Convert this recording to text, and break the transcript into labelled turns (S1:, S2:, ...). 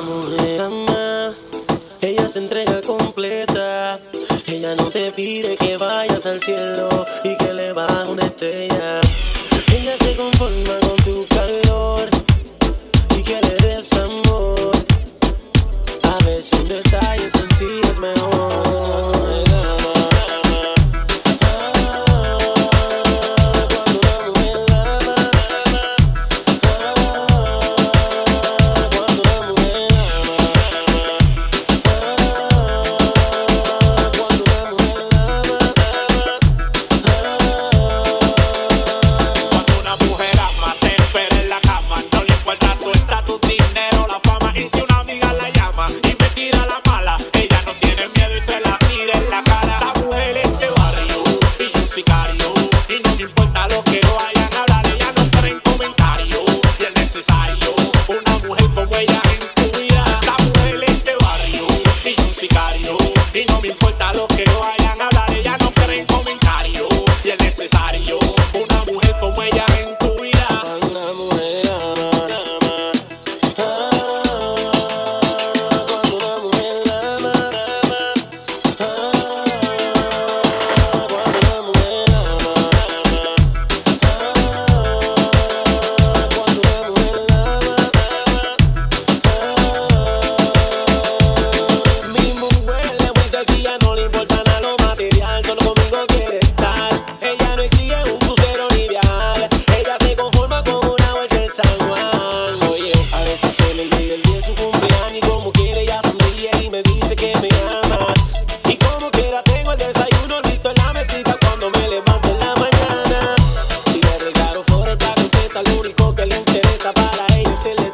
S1: mujer ama, ella se entrega completa. Ella no te pide que vayas al cielo y que le bajes una estrella. Ella se conforma con tu calor y que le des amor. A veces un detalle necesario una mujer
S2: como ella en tu vida. Esa mujer es de barrio y un sicario. Y no me importa lo que vayan a hablar, ella no cree en comentarios. Y es necesario le interesa para ella se le